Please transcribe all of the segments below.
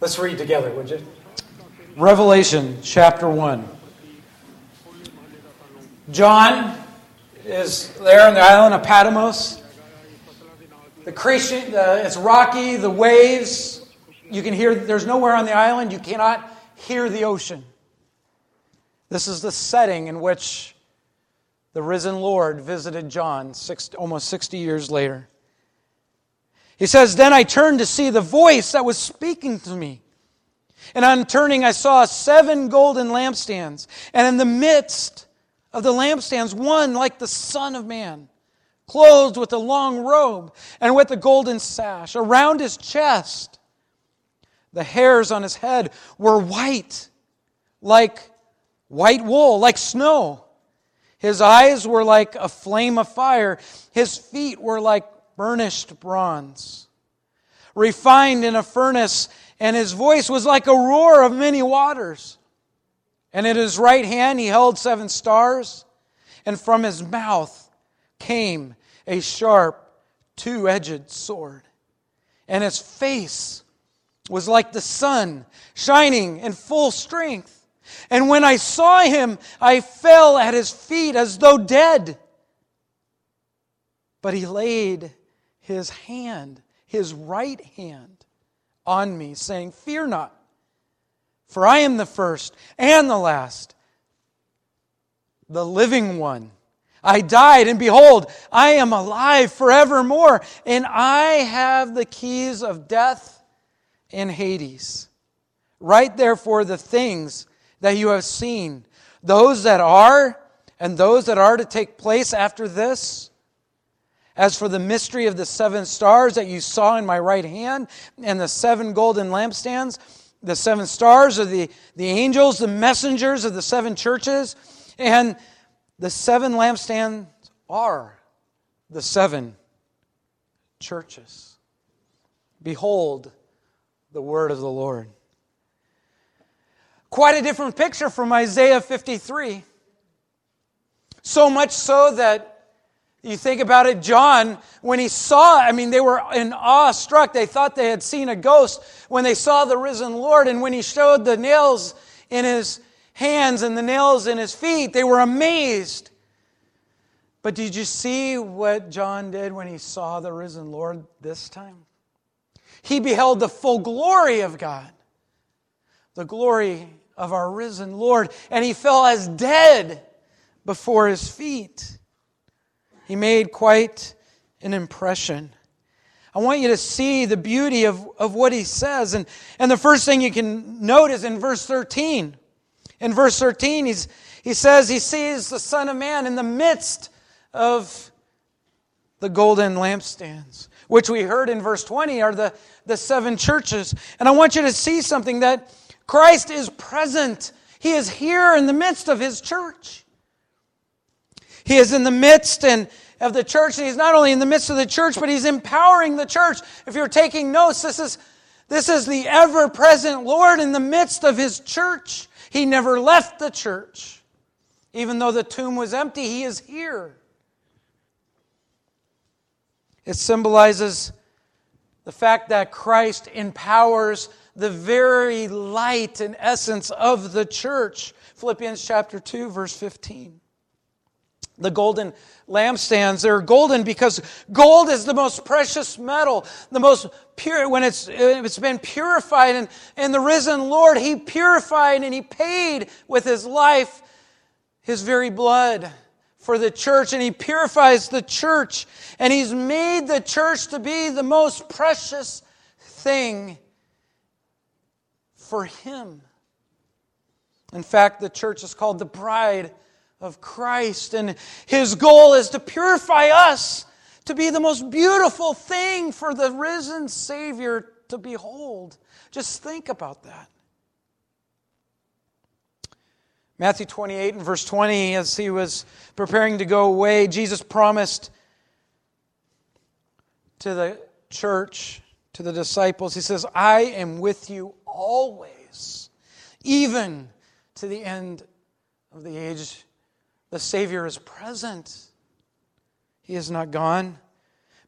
Let's read together, would you? Revelation chapter 1. John is there on the island of Patmos. The creation, the, it's rocky, the waves. You can hear, there's nowhere on the island you cannot hear the ocean. This is the setting in which the risen Lord visited John six, almost 60 years later. He says, Then I turned to see the voice that was speaking to me. And on turning, I saw seven golden lampstands. And in the midst of the lampstands, one like the Son of Man, clothed with a long robe and with a golden sash around his chest. The hairs on his head were white, like white wool, like snow. His eyes were like a flame of fire. His feet were like burnished bronze, refined in a furnace, and his voice was like a roar of many waters. And in his right hand he held seven stars, and from his mouth came a sharp, two edged sword. And his face was like the sun, shining in full strength. And when I saw him, I fell at his feet as though dead. But he laid his hand, his right hand, on me, saying, Fear not, for I am the first and the last, the living one. I died, and behold, I am alive forevermore, and I have the keys of death and Hades. Write therefore the things that you have seen, those that are and those that are to take place after this. As for the mystery of the seven stars that you saw in my right hand and the seven golden lampstands, the seven stars are the, the angels, the messengers of the seven churches, and the seven lampstands are the seven churches. Behold the word of the Lord. Quite a different picture from Isaiah 53. So much so that you think about it, John, when he saw, I mean, they were in awe struck. They thought they had seen a ghost when they saw the risen Lord. And when he showed the nails in his hands and the nails in his feet, they were amazed. But did you see what John did when he saw the risen Lord this time? He beheld the full glory of God, the glory of our risen Lord, and he fell as dead before his feet. He made quite an impression. I want you to see the beauty of, of what he says. And, and the first thing you can note is in verse 13. In verse 13, he's, he says he sees the Son of Man in the midst of the golden lampstands, which we heard in verse 20 are the, the seven churches. And I want you to see something that Christ is present. He is here in the midst of his church. He is in the midst and of the church, and he's not only in the midst of the church, but he's empowering the church. If you're taking notes, this is, this is the ever present Lord in the midst of his church. He never left the church. Even though the tomb was empty, he is here. It symbolizes the fact that Christ empowers the very light and essence of the church. Philippians chapter 2, verse 15. The golden lampstands, they're golden because gold is the most precious metal, the most pure, when it's, it's been purified. And, and the risen Lord, He purified and He paid with His life, His very blood for the church, and He purifies the church. And He's made the church to be the most precious thing for Him. In fact, the church is called the bride of Christ, and His goal is to purify us to be the most beautiful thing for the risen Savior to behold. Just think about that. Matthew 28 and verse 20, as he was preparing to go away, Jesus promised to the church, to the disciples, He says, I am with you always, even to the end of the age. The Savior is present. He is not gone.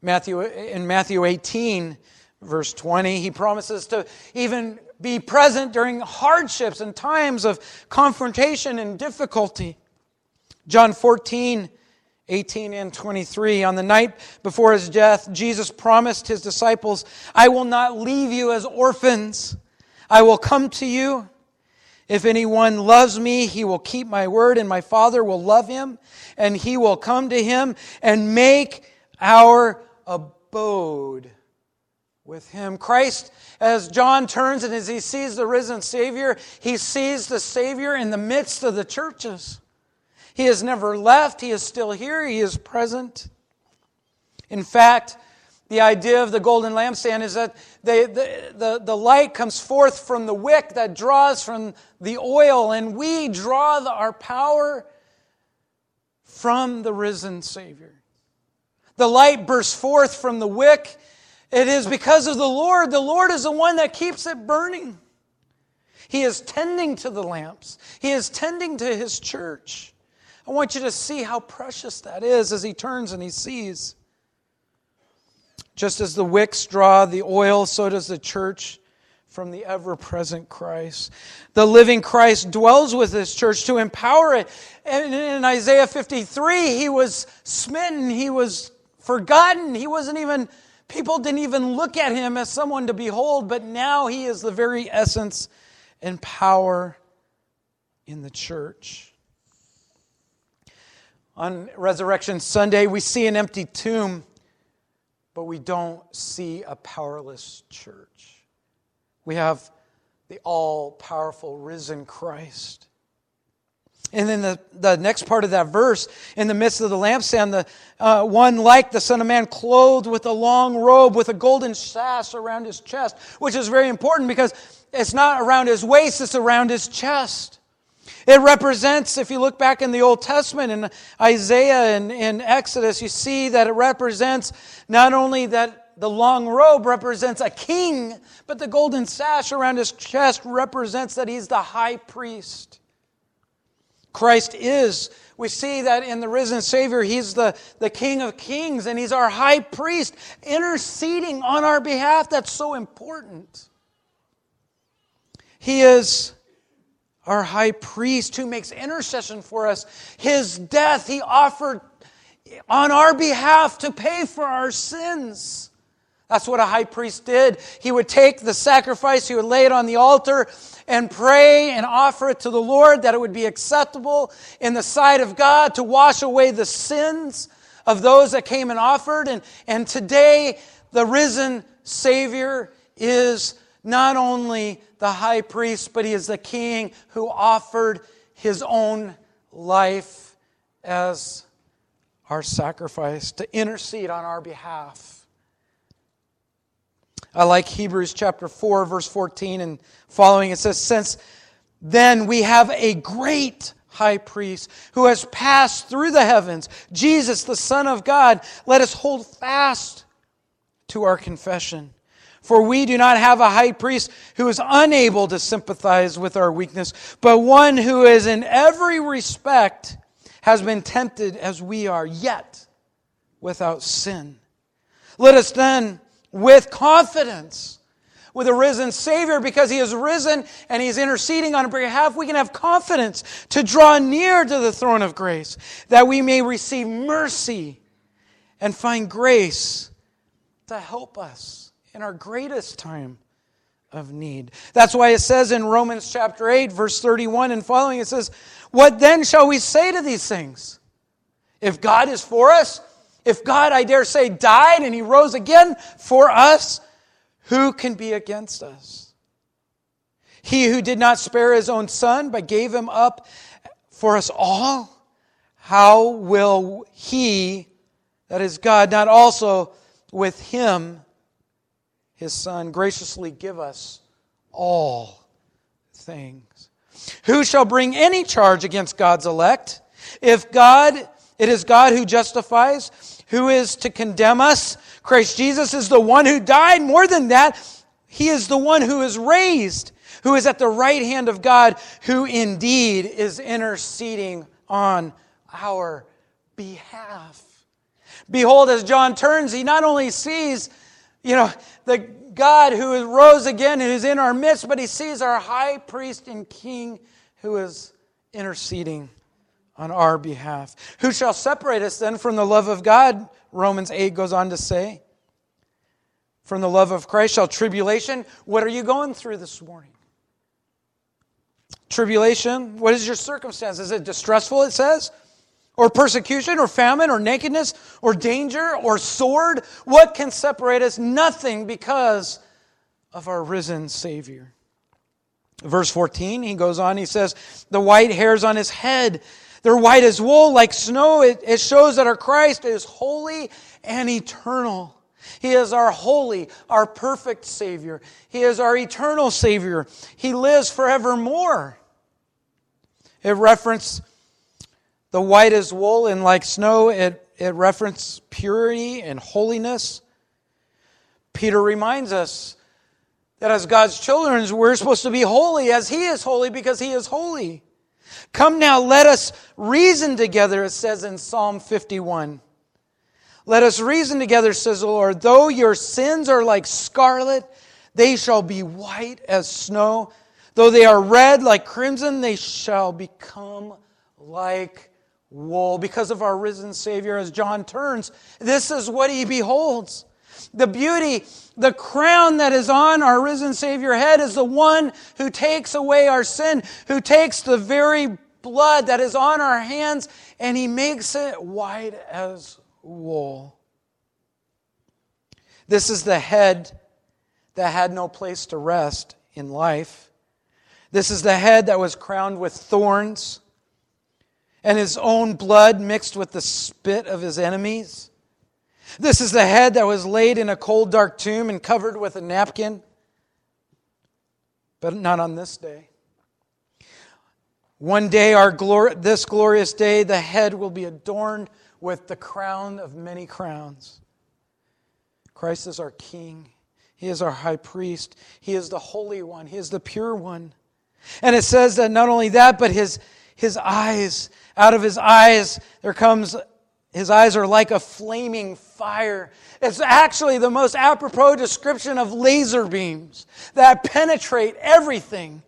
Matthew, in Matthew 18, Verse 20, he promises to even be present during hardships and times of confrontation and difficulty. John 14, 18 and 23. On the night before his death, Jesus promised his disciples, I will not leave you as orphans. I will come to you. If anyone loves me, he will keep my word, and my Father will love him, and he will come to him and make our abode with him. Christ, as John turns and as he sees the risen Savior, he sees the Savior in the midst of the churches. He has never left, he is still here, he is present. In fact, the idea of the golden lampstand is that they, the, the, the light comes forth from the wick that draws from the oil, and we draw the, our power from the risen Savior. The light bursts forth from the wick. It is because of the Lord. The Lord is the one that keeps it burning. He is tending to the lamps, He is tending to His church. I want you to see how precious that is as He turns and He sees. Just as the wicks draw the oil, so does the church from the ever present Christ. The living Christ dwells with his church to empower it. And in Isaiah 53, he was smitten, he was forgotten, he wasn't even, people didn't even look at him as someone to behold, but now he is the very essence and power in the church. On Resurrection Sunday, we see an empty tomb but we don't see a powerless church. We have the all powerful risen Christ. And then the, the next part of that verse, in the midst of the lampstand, the uh, one like the Son of Man, clothed with a long robe with a golden sash around his chest, which is very important because it's not around his waist, it's around his chest. It represents, if you look back in the Old Testament, in Isaiah and in Exodus, you see that it represents not only that the long robe represents a king, but the golden sash around his chest represents that he's the high priest. Christ is, we see that in the risen Savior, he's the, the King of kings and he's our high priest interceding on our behalf. That's so important. He is our high priest who makes intercession for us. His death he offered on our behalf to pay for our sins. That's what a high priest did. He would take the sacrifice, he would lay it on the altar and pray and offer it to the Lord that it would be acceptable in the sight of God to wash away the sins of those that came and offered. And, and today, the risen Savior is not only the high priest, but he is the king who offered his own life as our sacrifice to intercede on our behalf. I like Hebrews chapter 4, verse 14 and following. It says, Since then we have a great high priest who has passed through the heavens, Jesus, the Son of God, let us hold fast to our confession. For we do not have a high priest who is unable to sympathize with our weakness, but one who is in every respect has been tempted as we are, yet without sin. Let us then, with confidence, with a risen Savior, because He is risen and He's interceding on our behalf, we can have confidence to draw near to the throne of grace, that we may receive mercy and find grace to help us in our greatest time of need. That's why it says in Romans chapter 8, verse 31 and following, it says, What then shall we say to these things? If God is for us, if God, I dare say, died and he rose again for us, who can be against us? He who did not spare his own son, but gave him up for us all, how will he, that is God, not also with him his Son, graciously give us all things. Who shall bring any charge against God's elect? If God, it is God who justifies, who is to condemn us? Christ Jesus is the one who died. More than that, he is the one who is raised, who is at the right hand of God, who indeed is interceding on our behalf. Behold, as John turns, he not only sees you know, the God who rose again, who is in our midst, but he sees our high priest and king who is interceding on our behalf. Who shall separate us then from the love of God? Romans 8 goes on to say. From the love of Christ shall tribulation. What are you going through this morning? Tribulation. What is your circumstance? Is it distressful, it says? Or persecution, or famine, or nakedness, or danger, or sword? What can separate us? Nothing because of our risen Savior. Verse 14, he goes on, he says, The white hairs on his head they're white as wool, like snow. It, it shows that our Christ is holy and eternal. He is our holy, our perfect Savior. He is our eternal Savior. He lives forevermore. It references the white as wool and like snow. It, it references purity and holiness. Peter reminds us that as God's children, we're supposed to be holy as He is holy because He is holy. Come now, let us reason together, it says in Psalm 51. Let us reason together, says the Lord. Though your sins are like scarlet, they shall be white as snow. Though they are red like crimson, they shall become like wool. Because of our risen Savior, as John turns, this is what he beholds. The beauty, the crown that is on our risen Savior head is the one who takes away our sin, who takes the very blood that is on our hands and he makes it white as wool. This is the head that had no place to rest in life. This is the head that was crowned with thorns and his own blood mixed with the spit of his enemies. This is the head that was laid in a cold, dark tomb and covered with a napkin. But not on this day. One day, our glor- this glorious day, the head will be adorned with the crown of many crowns. Christ is our King. He is our high priest. He is the Holy One. He is the pure one. And it says that not only that, but his, his eyes, out of his eyes, there comes his eyes are like a flaming fire. It's actually the most apropos description of laser beams that penetrate everything.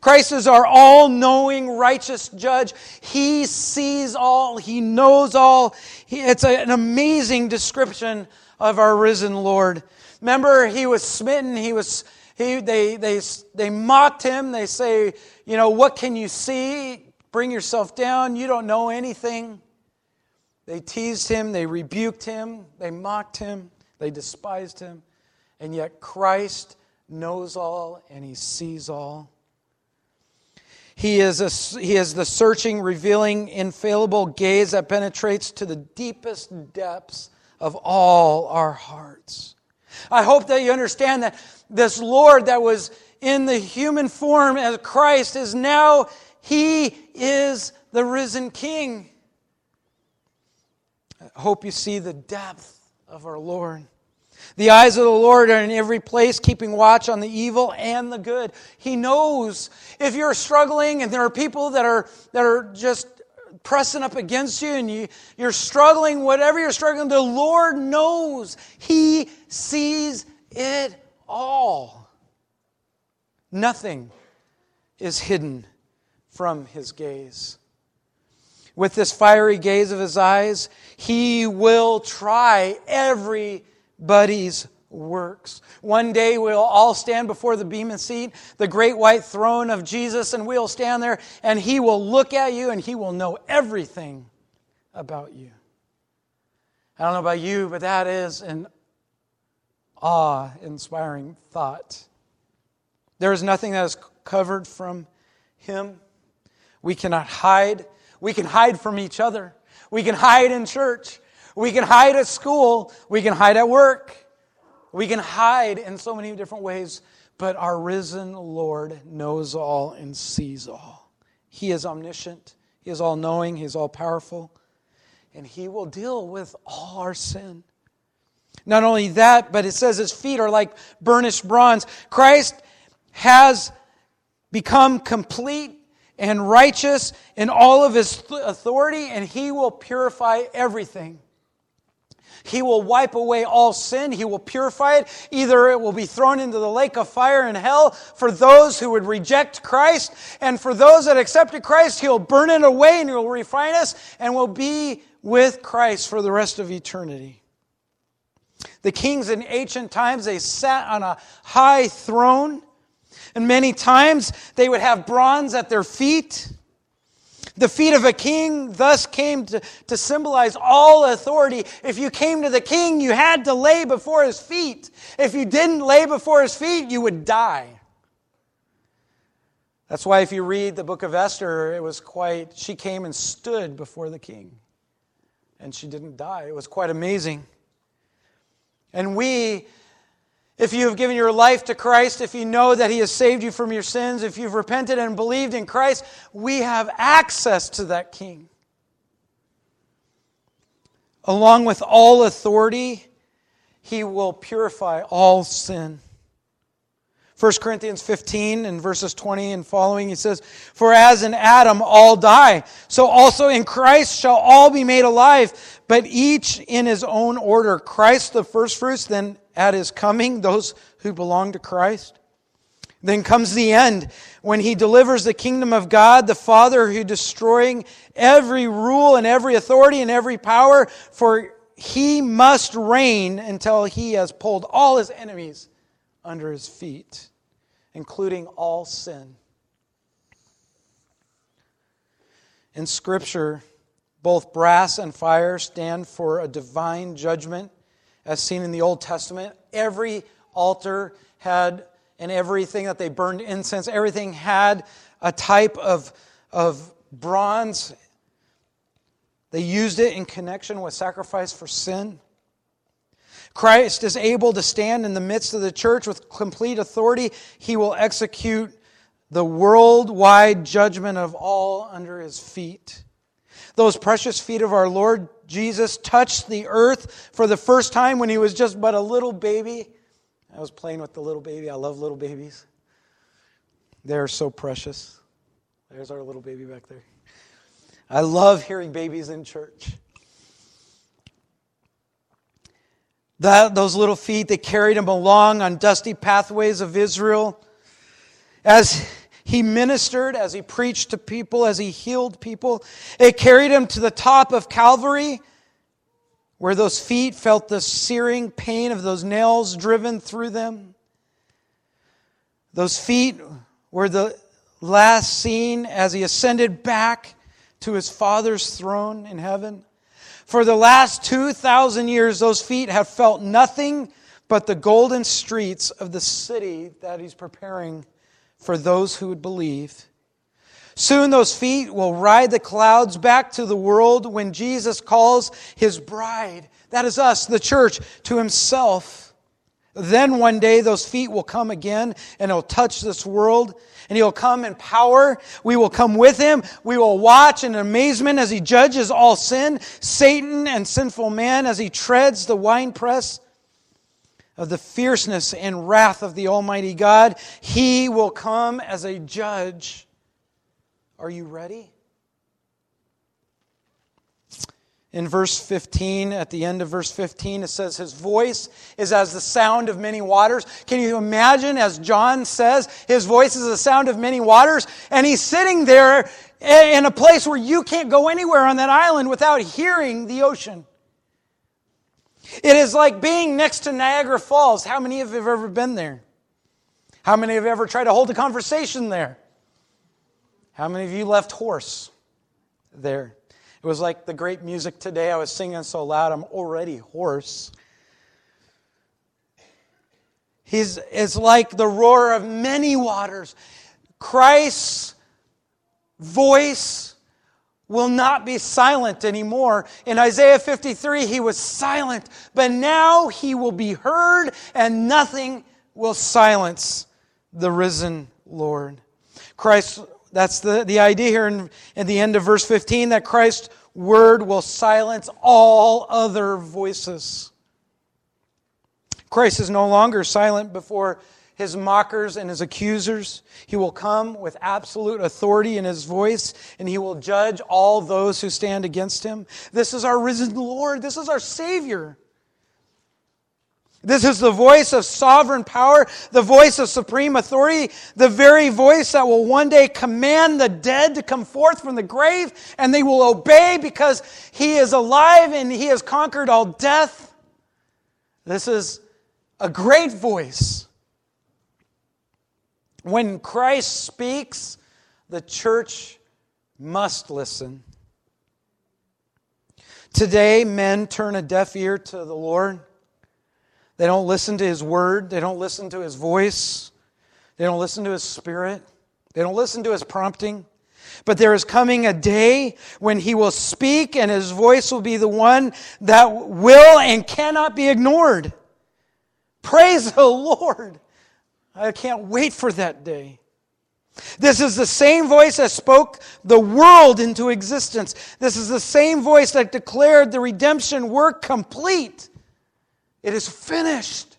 Christ is our all knowing, righteous judge. He sees all, He knows all. It's an amazing description of our risen Lord. Remember, He was smitten, He was. He, they, they, they mocked him. They say, you know, what can you see? Bring yourself down. You don't know anything. They teased him, they rebuked him, they mocked him, they despised him. And yet Christ knows all and he sees all. He is, a, he is the searching, revealing, infallible gaze that penetrates to the deepest depths of all our hearts. I hope that you understand that this Lord that was in the human form as Christ is now, He is the risen King. I hope you see the depth of our Lord. The eyes of the Lord are in every place, keeping watch on the evil and the good. He knows if you're struggling and there are people that are, that are just pressing up against you and you, you're struggling, whatever you're struggling, the Lord knows. He sees it all. Nothing is hidden from His gaze with this fiery gaze of his eyes, he will try everybody's works. One day we'll all stand before the bema seat, the great white throne of Jesus, and we'll stand there and he will look at you and he will know everything about you. I don't know about you, but that is an awe inspiring thought. There is nothing that is covered from him. We cannot hide we can hide from each other. We can hide in church. We can hide at school. We can hide at work. We can hide in so many different ways, but our risen Lord knows all and sees all. He is omniscient, He is all knowing, He is all powerful, and He will deal with all our sin. Not only that, but it says His feet are like burnished bronze. Christ has become complete and righteous in all of his authority, and he will purify everything. He will wipe away all sin. He will purify it. Either it will be thrown into the lake of fire in hell for those who would reject Christ, and for those that accepted Christ, He'll burn it away and He'll refine us, and we'll be with Christ for the rest of eternity. The kings in ancient times, they sat on a high throne, and many times they would have bronze at their feet. The feet of a king thus came to, to symbolize all authority. If you came to the king, you had to lay before his feet. If you didn't lay before his feet, you would die. That's why if you read the book of Esther, it was quite, she came and stood before the king. And she didn't die. It was quite amazing. And we if you have given your life to Christ, if you know that He has saved you from your sins, if you've repented and believed in Christ, we have access to that King. Along with all authority, He will purify all sin. 1 Corinthians 15 and verses 20 and following, he says, For as in Adam all die, so also in Christ shall all be made alive, but each in his own order. Christ the firstfruits, then at his coming, those who belong to Christ. Then comes the end when he delivers the kingdom of God, the Father who destroying every rule and every authority and every power, for he must reign until he has pulled all his enemies under his feet, including all sin. In Scripture, both brass and fire stand for a divine judgment, as seen in the Old Testament. Every altar had, and everything that they burned incense, everything had a type of, of bronze. They used it in connection with sacrifice for sin. Christ is able to stand in the midst of the church with complete authority. He will execute the worldwide judgment of all under his feet. Those precious feet of our Lord Jesus touched the earth for the first time when he was just but a little baby. I was playing with the little baby. I love little babies. They're so precious. There's our little baby back there. I love hearing babies in church. That, those little feet, that carried him along on dusty pathways of Israel. As he ministered, as he preached to people, as he healed people, it carried him to the top of Calvary, where those feet felt the searing pain of those nails driven through them. Those feet were the last seen as he ascended back to his Father's throne in heaven. For the last 2,000 years, those feet have felt nothing but the golden streets of the city that he's preparing for those who would believe. Soon those feet will ride the clouds back to the world when Jesus calls his bride, that is us, the church, to himself. Then one day those feet will come again and he'll touch this world and he'll come in power. We will come with him. We will watch in amazement as he judges all sin, Satan and sinful man as he treads the winepress of the fierceness and wrath of the Almighty God. He will come as a judge. Are you ready? In verse 15, at the end of verse 15, it says, His voice is as the sound of many waters. Can you imagine, as John says, his voice is the sound of many waters? And he's sitting there in a place where you can't go anywhere on that island without hearing the ocean. It is like being next to Niagara Falls. How many of you have ever been there? How many have ever tried to hold a conversation there? How many of you left hoarse there? It was like the great music today. I was singing so loud, I'm already hoarse. He's, it's like the roar of many waters. Christ's voice will not be silent anymore. In Isaiah 53, he was silent, but now he will be heard, and nothing will silence the risen Lord. Christ that's the, the idea here in, in the end of verse 15 that Christ's word will silence all other voices. Christ is no longer silent before his mockers and his accusers. He will come with absolute authority in his voice, and he will judge all those who stand against him. This is our risen Lord. This is our Savior. This is the voice of sovereign power, the voice of supreme authority, the very voice that will one day command the dead to come forth from the grave, and they will obey because he is alive and he has conquered all death. This is a great voice. When Christ speaks, the church must listen. Today, men turn a deaf ear to the Lord. They don't listen to His word. They don't listen to His voice. They don't listen to His spirit. They don't listen to His prompting. But there is coming a day when He will speak and His voice will be the one that will and cannot be ignored. Praise the Lord. I can't wait for that day. This is the same voice that spoke the world into existence. This is the same voice that declared the redemption work complete. It is finished.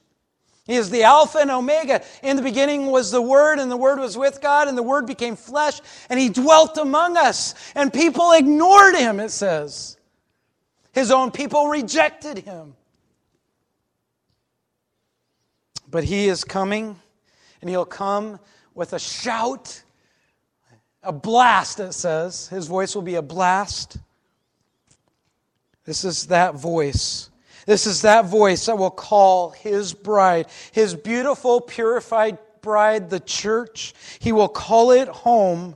He is the Alpha and Omega. In the beginning was the Word, and the Word was with God, and the Word became flesh, and He dwelt among us. And people ignored Him, it says. His own people rejected Him. But He is coming, and He'll come with a shout, a blast, it says. His voice will be a blast. This is that voice this is that voice that will call his bride, his beautiful, purified bride, the church. He will call it home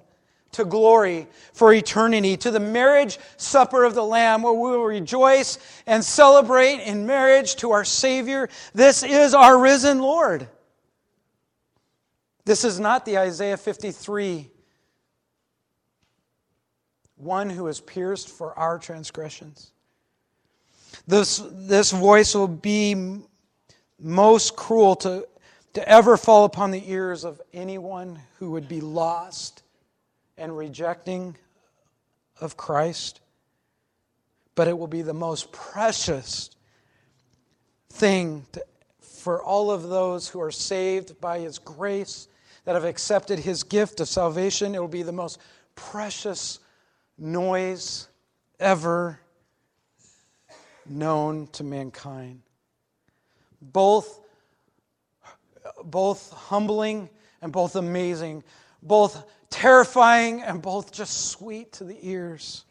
to glory for eternity, to the marriage supper of the Lamb, where we will rejoice and celebrate in marriage to our Savior. This is our risen Lord. This is not the Isaiah 53 one who is pierced for our transgressions. This, this voice will be most cruel to, to ever fall upon the ears of anyone who would be lost and rejecting of Christ. But it will be the most precious thing to, for all of those who are saved by His grace, that have accepted His gift of salvation. It will be the most precious noise ever known to mankind. Both, both humbling and both amazing, both terrifying and both just sweet to the ears.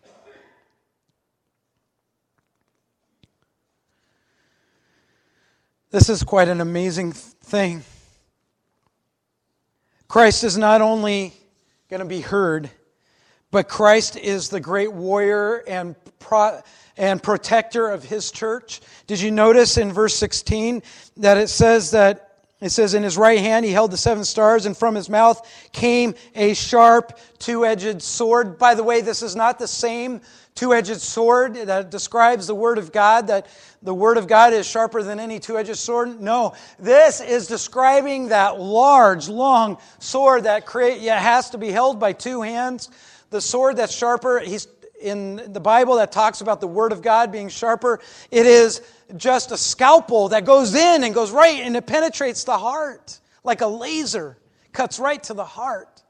This is quite an amazing thing. Christ is not only going to be heard, but Christ is the great warrior and pro- and protector of his church. Did you notice in verse 16 that it says that it says, In his right hand he held the seven stars, and from his mouth came a sharp, two edged sword. By the way, this is not the same two edged sword that describes the Word of God, that the Word of God is sharper than any two edged sword. No, this is describing that large, long sword that create, yeah, has to be held by two hands. The sword that's sharper, he's in the Bible that talks about the Word of God being sharper. It is just a scalpel that goes in and goes right and it penetrates the heart like a laser, cuts right to the heart.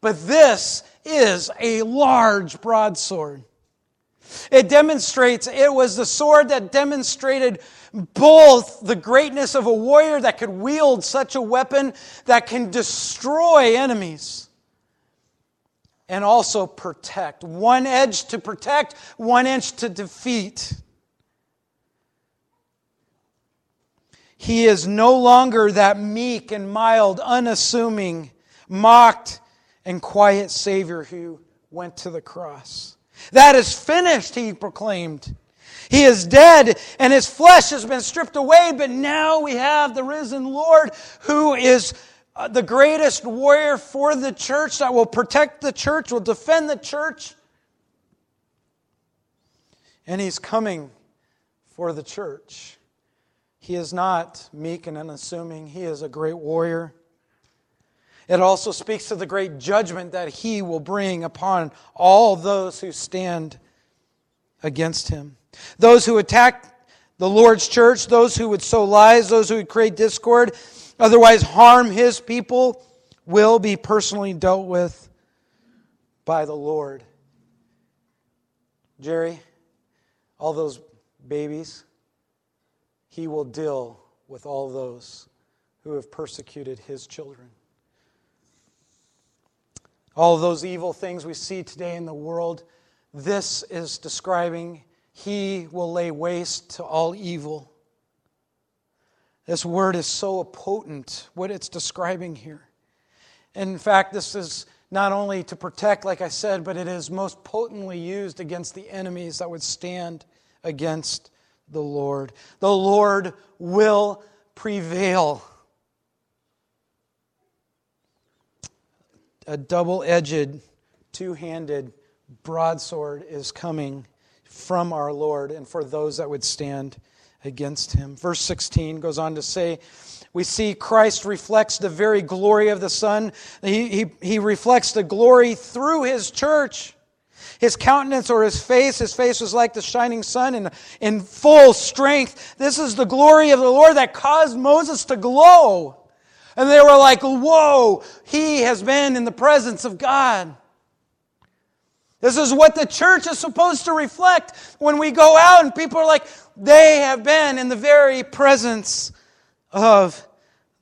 But this is a large broadsword. It demonstrates, it was the sword that demonstrated both the greatness of a warrior that could wield such a weapon that can destroy enemies and also protect. One edge to protect, one inch to defeat. He is no longer that meek and mild, unassuming, mocked, and quiet Savior who went to the cross. That is finished, he proclaimed. He is dead and his flesh has been stripped away, but now we have the risen Lord who is uh, the greatest warrior for the church that will protect the church, will defend the church. And he's coming for the church. He is not meek and unassuming, he is a great warrior. It also speaks to the great judgment that he will bring upon all those who stand against him. Those who attack the Lord's church, those who would sow lies, those who would create discord, otherwise harm his people, will be personally dealt with by the Lord. Jerry, all those babies, he will deal with all those who have persecuted his children. All those evil things we see today in the world, this is describing he will lay waste to all evil. This word is so potent, what it's describing here. In fact, this is not only to protect, like I said, but it is most potently used against the enemies that would stand against the Lord. The Lord will prevail. A double edged, two handed broadsword is coming from our Lord and for those that would stand against him. Verse 16 goes on to say, we see Christ reflects the very glory of the Son. He, he, he reflects the glory through his church. His countenance or his face, his face was like the shining sun in, in full strength. This is the glory of the Lord that caused Moses to glow. And they were like, whoa, he has been in the presence of God. This is what the church is supposed to reflect when we go out and people are like, they have been in the very presence of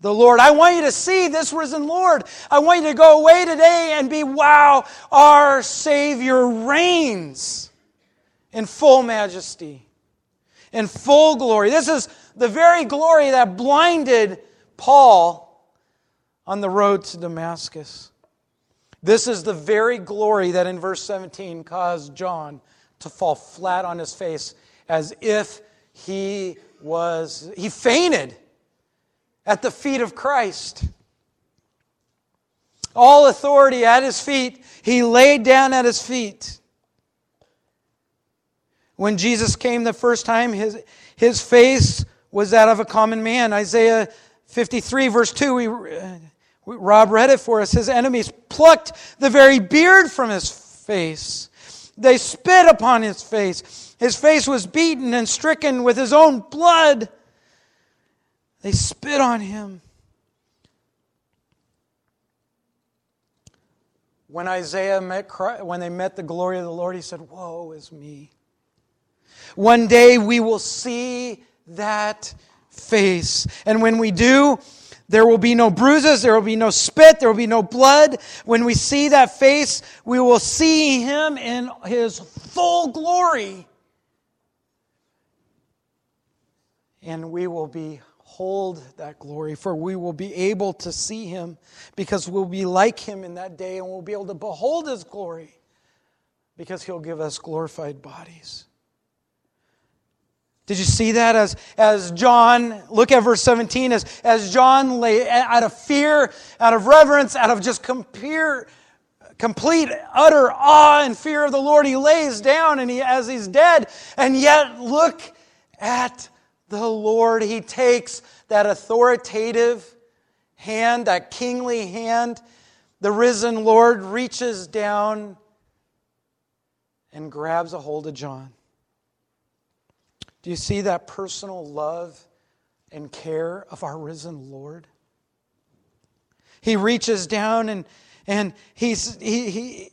the Lord. I want you to see this risen Lord. I want you to go away today and be, wow, our Savior reigns in full majesty, in full glory. This is the very glory that blinded Paul on the road to Damascus. This is the very glory that in verse 17 caused John to fall flat on his face as if he was, he fainted at the feet of Christ. All authority at his feet, he laid down at his feet. When Jesus came the first time, his, his face was that of a common man. Isaiah 53, verse 2, we, Rob read it for us. His enemies plucked the very beard from his face. They spit upon his face. His face was beaten and stricken with his own blood. They spit on him. When Isaiah met Christ, when they met the glory of the Lord, he said, Woe is me. One day we will see that face. And when we do, there will be no bruises. There will be no spit. There will be no blood. When we see that face, we will see him in his full glory. And we will behold that glory, for we will be able to see him because we'll be like him in that day and we'll be able to behold his glory because he'll give us glorified bodies. Did you see that as, as John, look at verse 17, as, as John lay out of fear, out of reverence, out of just complete, complete, utter awe and fear of the Lord, he lays down and he, as he's dead. And yet, look at the Lord. He takes that authoritative hand, that kingly hand. The risen Lord reaches down and grabs a hold of John. Do you see that personal love and care of our risen Lord? He reaches down and, and he's, he, he,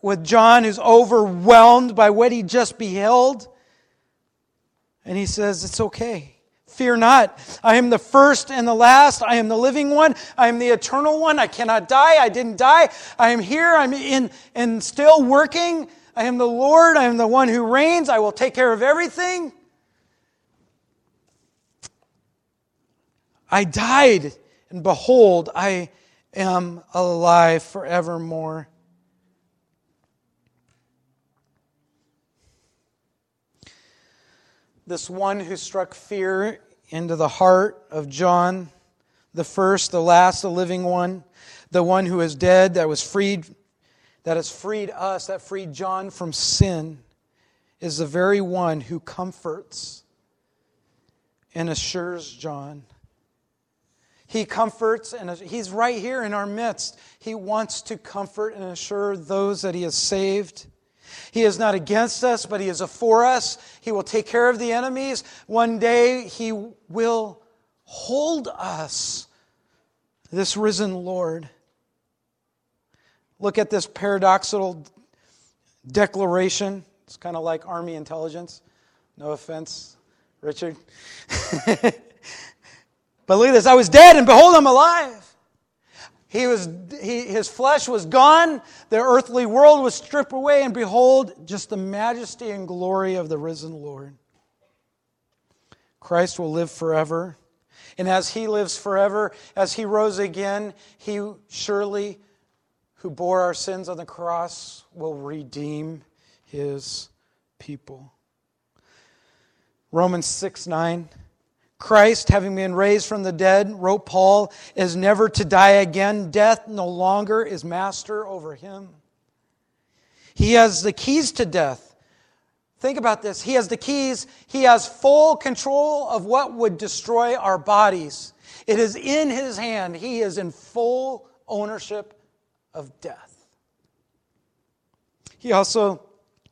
with John, who's overwhelmed by what he just beheld, and he says, It's okay. Fear not. I am the first and the last. I am the living one. I am the eternal one. I cannot die. I didn't die. I am here. I'm in and still working. I am the Lord. I am the one who reigns. I will take care of everything. I died, and behold, I am alive forevermore. This one who struck fear into the heart of John, the first, the last, the living one, the one who is dead, that was freed, that has freed us, that freed John from sin, is the very one who comforts and assures John he comforts and He's right here in our midst. He wants to comfort and assure those that He has saved. He is not against us, but He is for us. He will take care of the enemies. One day He will hold us, this risen Lord. Look at this paradoxical declaration. It's kind of like Army intelligence. No offense, Richard. But look at this I was dead, and behold, I'm alive. He was, he, his flesh was gone, the earthly world was stripped away, and behold, just the majesty and glory of the risen Lord. Christ will live forever. And as he lives forever, as he rose again, he surely, who bore our sins on the cross, will redeem his people. Romans 6 9. Christ, having been raised from the dead, wrote Paul, is never to die again. Death no longer is master over him. He has the keys to death. Think about this. He has the keys. He has full control of what would destroy our bodies. It is in his hand. He is in full ownership of death. He also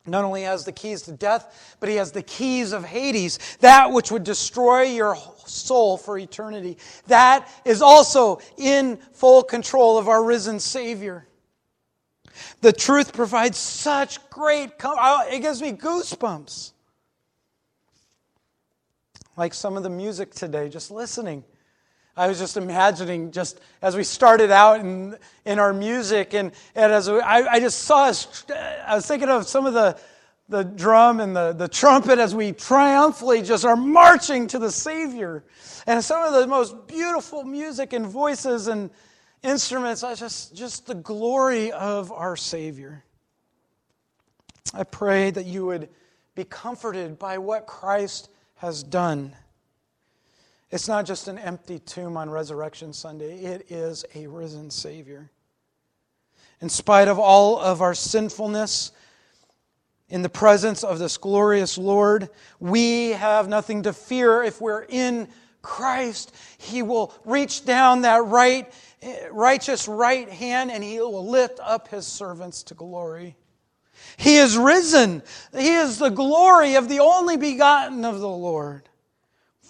not only has the keys to death, but he has the keys of Hades, that which would destroy your soul for eternity. That is also in full control of our risen Savior. The truth provides such great, com- it gives me goosebumps. Like some of the music today, just listening. I was just imagining, just as we started out in, in our music, and, and as we, I, I just saw, us, uh, I was thinking of some of the, the drum and the, the trumpet as we triumphantly just are marching to the Savior. And some of the most beautiful music and voices and instruments, I just, just the glory of our Savior. I pray that you would be comforted by what Christ has done. It's not just an empty tomb on Resurrection Sunday, it is a risen Savior. In spite of all of our sinfulness, in the presence of this glorious Lord, we have nothing to fear if we're in Christ. He will reach down that right, righteous right hand and he will lift up his servants to glory. He is risen. He is the glory of the only begotten of the Lord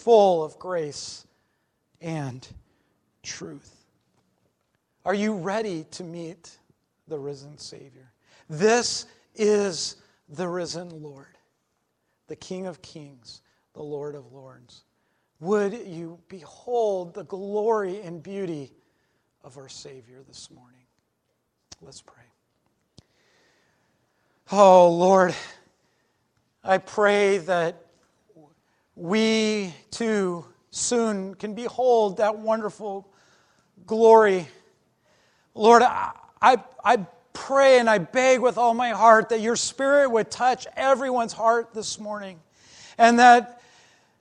full of grace and truth. Are you ready to meet the risen Savior? This is the risen Lord, the King of kings, the Lord of lords. Would you behold the glory and beauty of our Savior this morning? Let's pray. Oh, Lord, I pray that we too soon can behold that wonderful glory. Lord, I, I, pray and I beg with all my heart that your spirit would touch everyone's heart this morning. And that,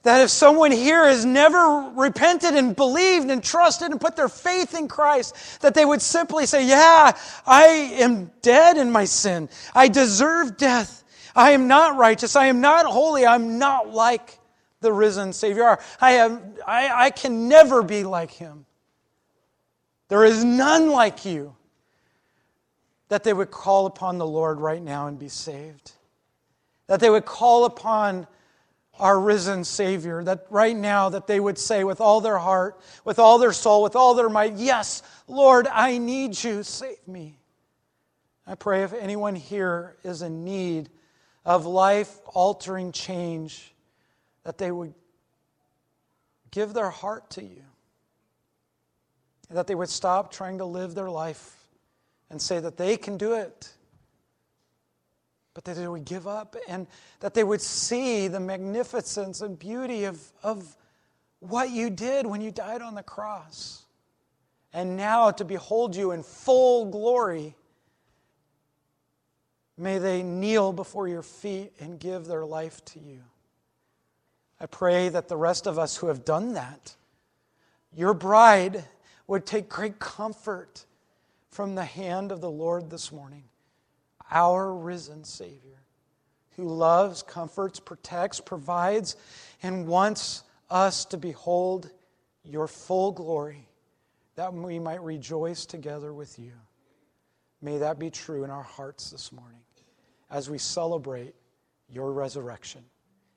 that if someone here has never repented and believed and trusted and put their faith in Christ, that they would simply say, Yeah, I am dead in my sin. I deserve death. I am not righteous. I am not holy. I'm not like the risen Savior are. I, have, I, I can never be like him. There is none like you. That they would call upon the Lord right now and be saved. That they would call upon our risen Savior. That right now, that they would say with all their heart, with all their soul, with all their might, Yes, Lord, I need you. Save me. I pray if anyone here is in need of life altering change, that they would give their heart to you. That they would stop trying to live their life and say that they can do it. But that they would give up and that they would see the magnificence and beauty of, of what you did when you died on the cross. And now to behold you in full glory. May they kneel before your feet and give their life to you. I pray that the rest of us who have done that, your bride, would take great comfort from the hand of the Lord this morning, our risen Savior, who loves, comforts, protects, provides, and wants us to behold your full glory, that we might rejoice together with you. May that be true in our hearts this morning as we celebrate your resurrection.